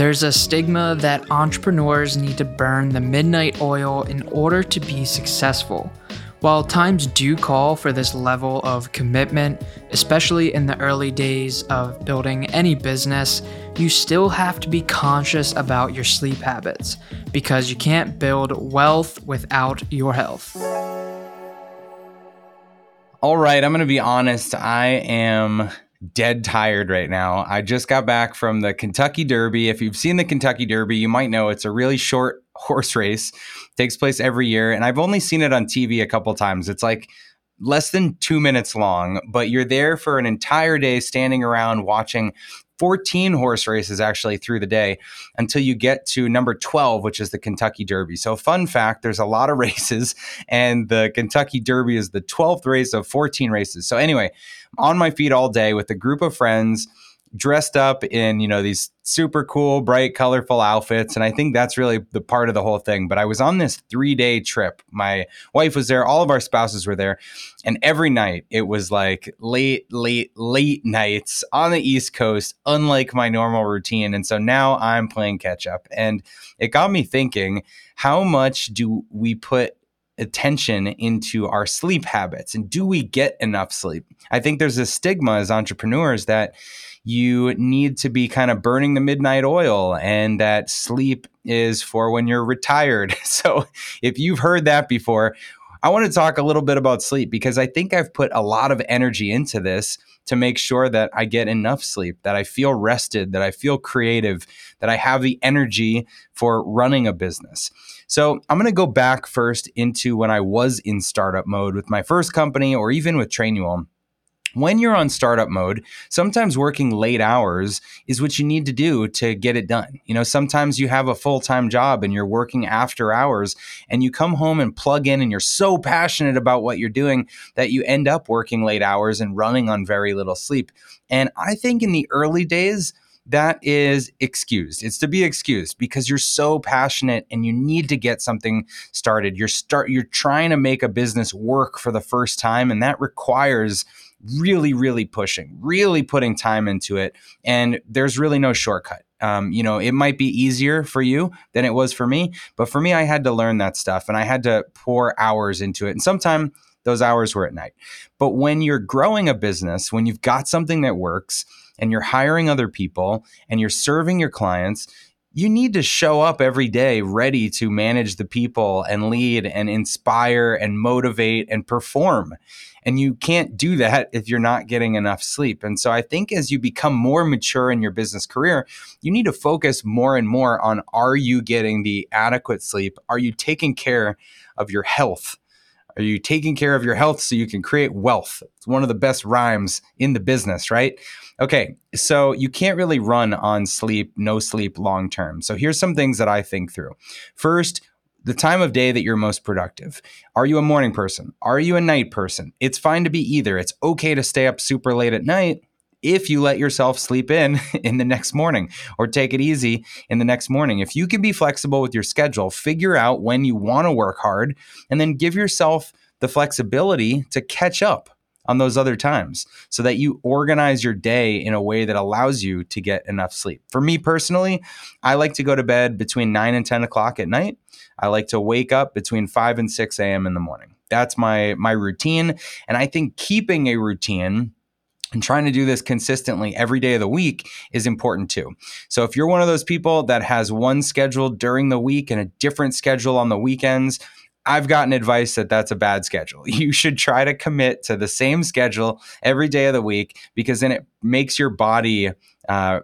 There's a stigma that entrepreneurs need to burn the midnight oil in order to be successful. While times do call for this level of commitment, especially in the early days of building any business, you still have to be conscious about your sleep habits because you can't build wealth without your health. All right, I'm going to be honest. I am dead tired right now. I just got back from the Kentucky Derby. If you've seen the Kentucky Derby, you might know it's a really short horse race. It takes place every year, and I've only seen it on TV a couple times. It's like less than two minutes long, but you're there for an entire day standing around watching 14 horse races actually through the day until you get to number 12, which is the Kentucky Derby. So, fun fact there's a lot of races, and the Kentucky Derby is the 12th race of 14 races. So, anyway, on my feet all day with a group of friends dressed up in you know these super cool bright colorful outfits. And i think that's really the part of the whole thing. But i was on this three day trip. My wife was there. All of our spouses were there. And every night it was like late late late nights on the east coast unlike my normal routine. And so now i'm playing catch up. And it got me thinking how much do we put attention into our sleep habits and do we get enough sleep i think there's a stigma as entrepreneurs that you need to be kind of burning the midnight oil and that sleep is for when you're retired. So if you've heard that before, I want to talk a little bit about sleep because I think I've put a lot of energy into this to make sure that I get enough sleep, that I feel rested, that I feel creative, that I have the energy for running a business. So I'm going to go back first into when I was in startup mode with my first company or even with Trainual when you're on startup mode, sometimes working late hours is what you need to do to get it done. You know, sometimes you have a full time job and you're working after hours and you come home and plug in and you're so passionate about what you're doing that you end up working late hours and running on very little sleep. And I think in the early days, that is excused. It's to be excused because you're so passionate and you need to get something started. You're start you're trying to make a business work for the first time and that requires really, really pushing, really putting time into it. And there's really no shortcut. Um, you know, it might be easier for you than it was for me, but for me, I had to learn that stuff and I had to pour hours into it. And sometimes those hours were at night. But when you're growing a business, when you've got something that works and you're hiring other people and you're serving your clients, you need to show up every day ready to manage the people and lead and inspire and motivate and perform. And you can't do that if you're not getting enough sleep. And so I think as you become more mature in your business career, you need to focus more and more on are you getting the adequate sleep? Are you taking care of your health? Are you taking care of your health so you can create wealth? It's one of the best rhymes in the business, right? Okay, so you can't really run on sleep, no sleep long term. So here's some things that I think through. First, the time of day that you're most productive. Are you a morning person? Are you a night person? It's fine to be either. It's okay to stay up super late at night if you let yourself sleep in in the next morning or take it easy in the next morning. If you can be flexible with your schedule, figure out when you want to work hard and then give yourself the flexibility to catch up on those other times so that you organize your day in a way that allows you to get enough sleep. For me personally, I like to go to bed between 9 and 10 o'clock at night. I like to wake up between 5 and 6 a.m. in the morning. That's my my routine. And I think keeping a routine and trying to do this consistently every day of the week is important too. So if you're one of those people that has one schedule during the week and a different schedule on the weekends, I've gotten advice that that's a bad schedule. You should try to commit to the same schedule every day of the week because then it makes your body, uh,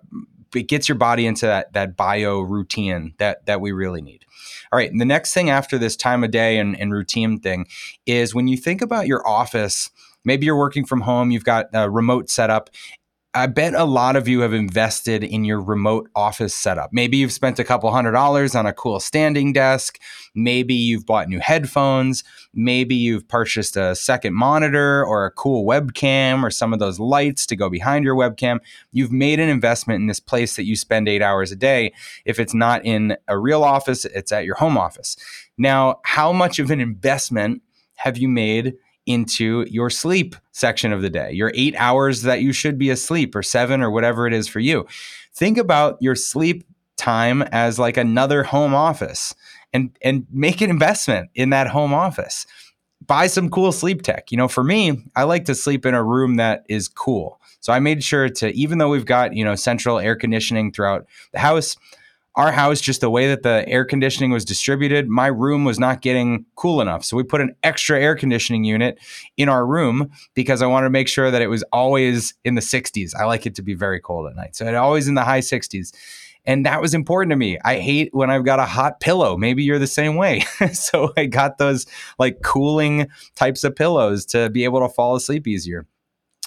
it gets your body into that, that bio routine that, that we really need. All right. The next thing after this time of day and, and routine thing is when you think about your office, maybe you're working from home, you've got a remote setup. I bet a lot of you have invested in your remote office setup. Maybe you've spent a couple hundred dollars on a cool standing desk. Maybe you've bought new headphones. Maybe you've purchased a second monitor or a cool webcam or some of those lights to go behind your webcam. You've made an investment in this place that you spend eight hours a day. If it's not in a real office, it's at your home office. Now, how much of an investment have you made into your sleep section of the day, your eight hours that you should be asleep, or seven, or whatever it is for you. Think about your sleep time as like another home office and and make an investment in that home office. Buy some cool sleep tech. You know for me i like to sleep in a room that is cool. So i made sure to even though we've got you know central air conditioning throughout the house our house, just the way that the air conditioning was distributed, my room was not getting cool enough. So we put an extra air conditioning unit in our room because I wanted to make sure that it was always in the 60s. I like it to be very cold at night. So it always in the high 60s. And that was important to me. I hate when I've got a hot pillow. Maybe you're the same way. so I got those like cooling types of pillows to be able to fall asleep easier.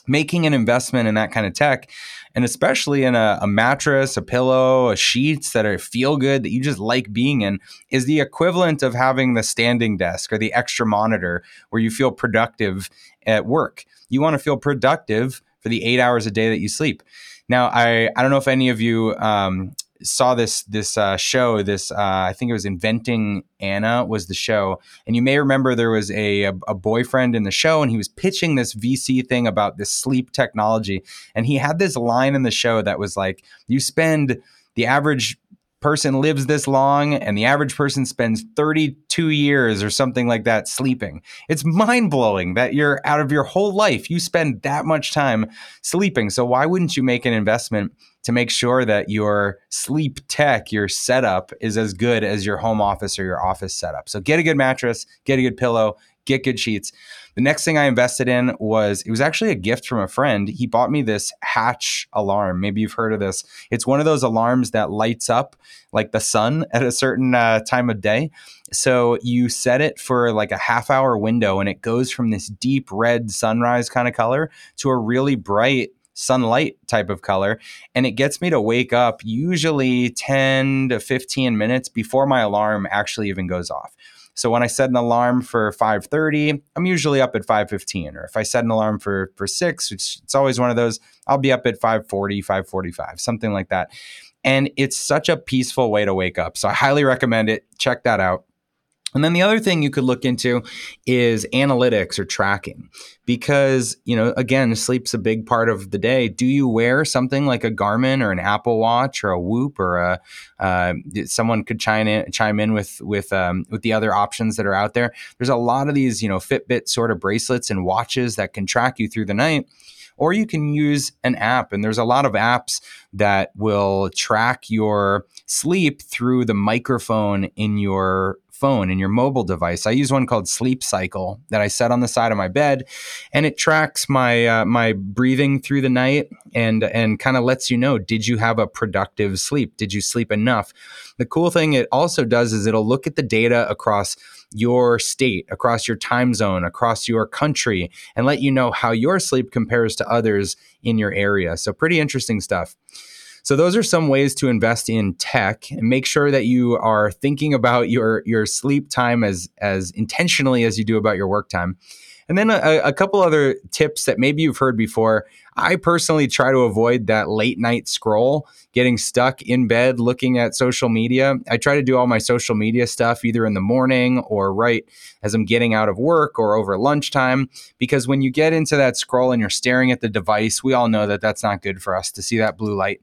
Making an investment in that kind of tech and especially in a, a, mattress, a pillow, a sheets that are feel good that you just like being in, is the equivalent of having the standing desk or the extra monitor where you feel productive at work. You want to feel productive for the eight hours a day that you sleep. Now, I, I don't know if any of you um, saw this this uh, show. This uh, I think it was Inventing Anna was the show, and you may remember there was a, a, a boyfriend in the show, and he was pitching this VC thing about this sleep technology, and he had this line in the show that was like, "You spend the average." person lives this long and the average person spends 32 years or something like that sleeping. It's mind blowing that you're out of your whole life, you spend that much time sleeping. So, why wouldn't you make an investment to make sure that your sleep tech, your setup is as good as your home office or your office setup. So get a good mattress, get a good pillow, get good sheets. The next thing I invested in was it was actually a gift from a friend. He bought me this Hatch alarm. Maybe you've heard of this. It's one of those alarms that lights up like the sun at a certain uh, time of day. So you set it for like a half hour window and it goes from this deep red sunrise kind of color to a really bright sunlight type of color. And it gets me to wake up usually 10 to 15 minutes before my alarm actually even goes off. So when I set an alarm for 5:30, I'm usually up at 5:15. Or if I set an alarm for for 6, which it's always one of those, I'll be up at 5:40, 5:45, something like that. And it's such a peaceful way to wake up. So I highly recommend it. Check that out. And then the other thing you could look into is analytics or tracking because, you know, again, sleep's a big part of the day. Do you wear something like a Garmin or an Apple Watch or a Whoop or a uh, someone could chime in chime in with with um, with the other options that are out there. There's a lot of these, you know, Fitbit sort of bracelets and watches that can track you through the night or you can use an app. And there's a lot of apps that will track your sleep through the microphone in your phone in your mobile device. I use one called Sleep Cycle that I set on the side of my bed, and it tracks my uh, my breathing through the night and and kind of lets you know did you have a productive sleep? Did you sleep enough? The cool thing it also does is it'll look at the data across your state, across your time zone, across your country, and let you know how your sleep compares to others in your area. So pretty interesting stuff. So those are some ways to invest in tech and make sure that you are thinking about your your sleep time as as intentionally as you do about your work time. And then a, a, couple other tips that maybe you've heard before. I personally try to avoid that late night scroll, getting stuck in bed looking at social media. I try to do all my social media stuff either in the morning or right as I'm getting out of work or over lunchtime. Because when you get into that scroll and you're staring at the device, we all know that that's not good for us to see that blue light.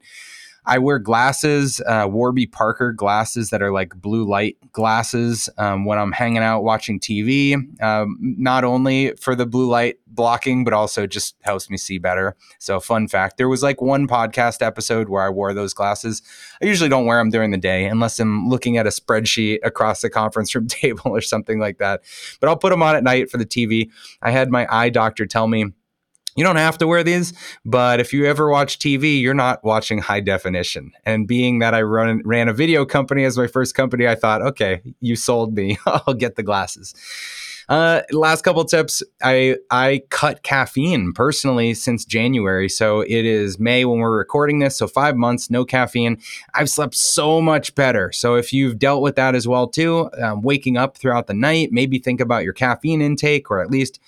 I wear glasses, uh, Warby Parker glasses that are like blue light glasses um, when I'm hanging out watching TV. Um, not only for the blue light blocking, but also just helps me see better. So, fun fact there was like one podcast episode where I wore those glasses. I usually don't wear them during the day unless I'm looking at a spreadsheet across the conference room table or something like that. But I'll put them on at night for the TV. I had my eye doctor tell me you don't have to wear these, but if you ever watch TV, you're not watching high definition. And being that I run, ran a video company as my first company, I thought, okay, you sold me. I'll get the glasses. Uh, last couple tips. I I cut caffeine personally since January, so it is May when we're recording this. So five months, no caffeine. I've slept so much better. So if you've dealt with that as well too, um, waking up throughout the night, maybe think about your caffeine intake, or at least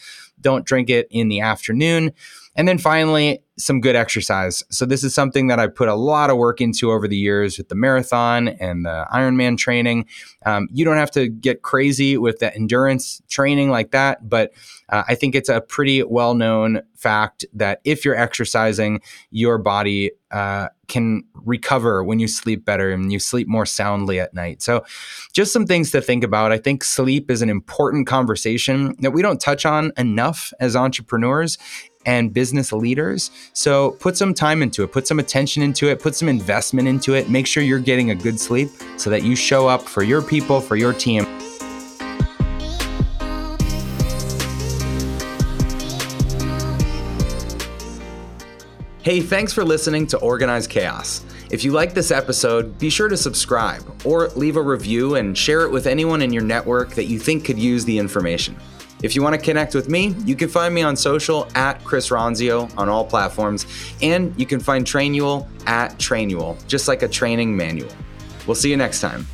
don't drink it in the afternoon. And then finally, some good exercise. So this is something that I put a lot of work into over the years with the marathon and the Ironman training. Um, you don't have to get crazy with the endurance training like that, but uh, I think it's a pretty well known fact that if you're exercising, your body uh, can recover when you sleep better and you sleep more soundly at night. So, just some things to think about. I think sleep is an important conversation that we don't touch on enough as entrepreneurs and business leaders. So put some time into it, put some attention into it, put some investment into it. Make sure you're getting a good sleep so that you show up for your people, for your team. Hey, thanks for listening to Organized Chaos. If you like this episode, be sure to subscribe or leave a review and share it with anyone in your network that you think could use the information. If you want to connect with me, you can find me on social at Chris Ronzio on all platforms, and you can find Trainual at Trainual, just like a training manual. We'll see you next time.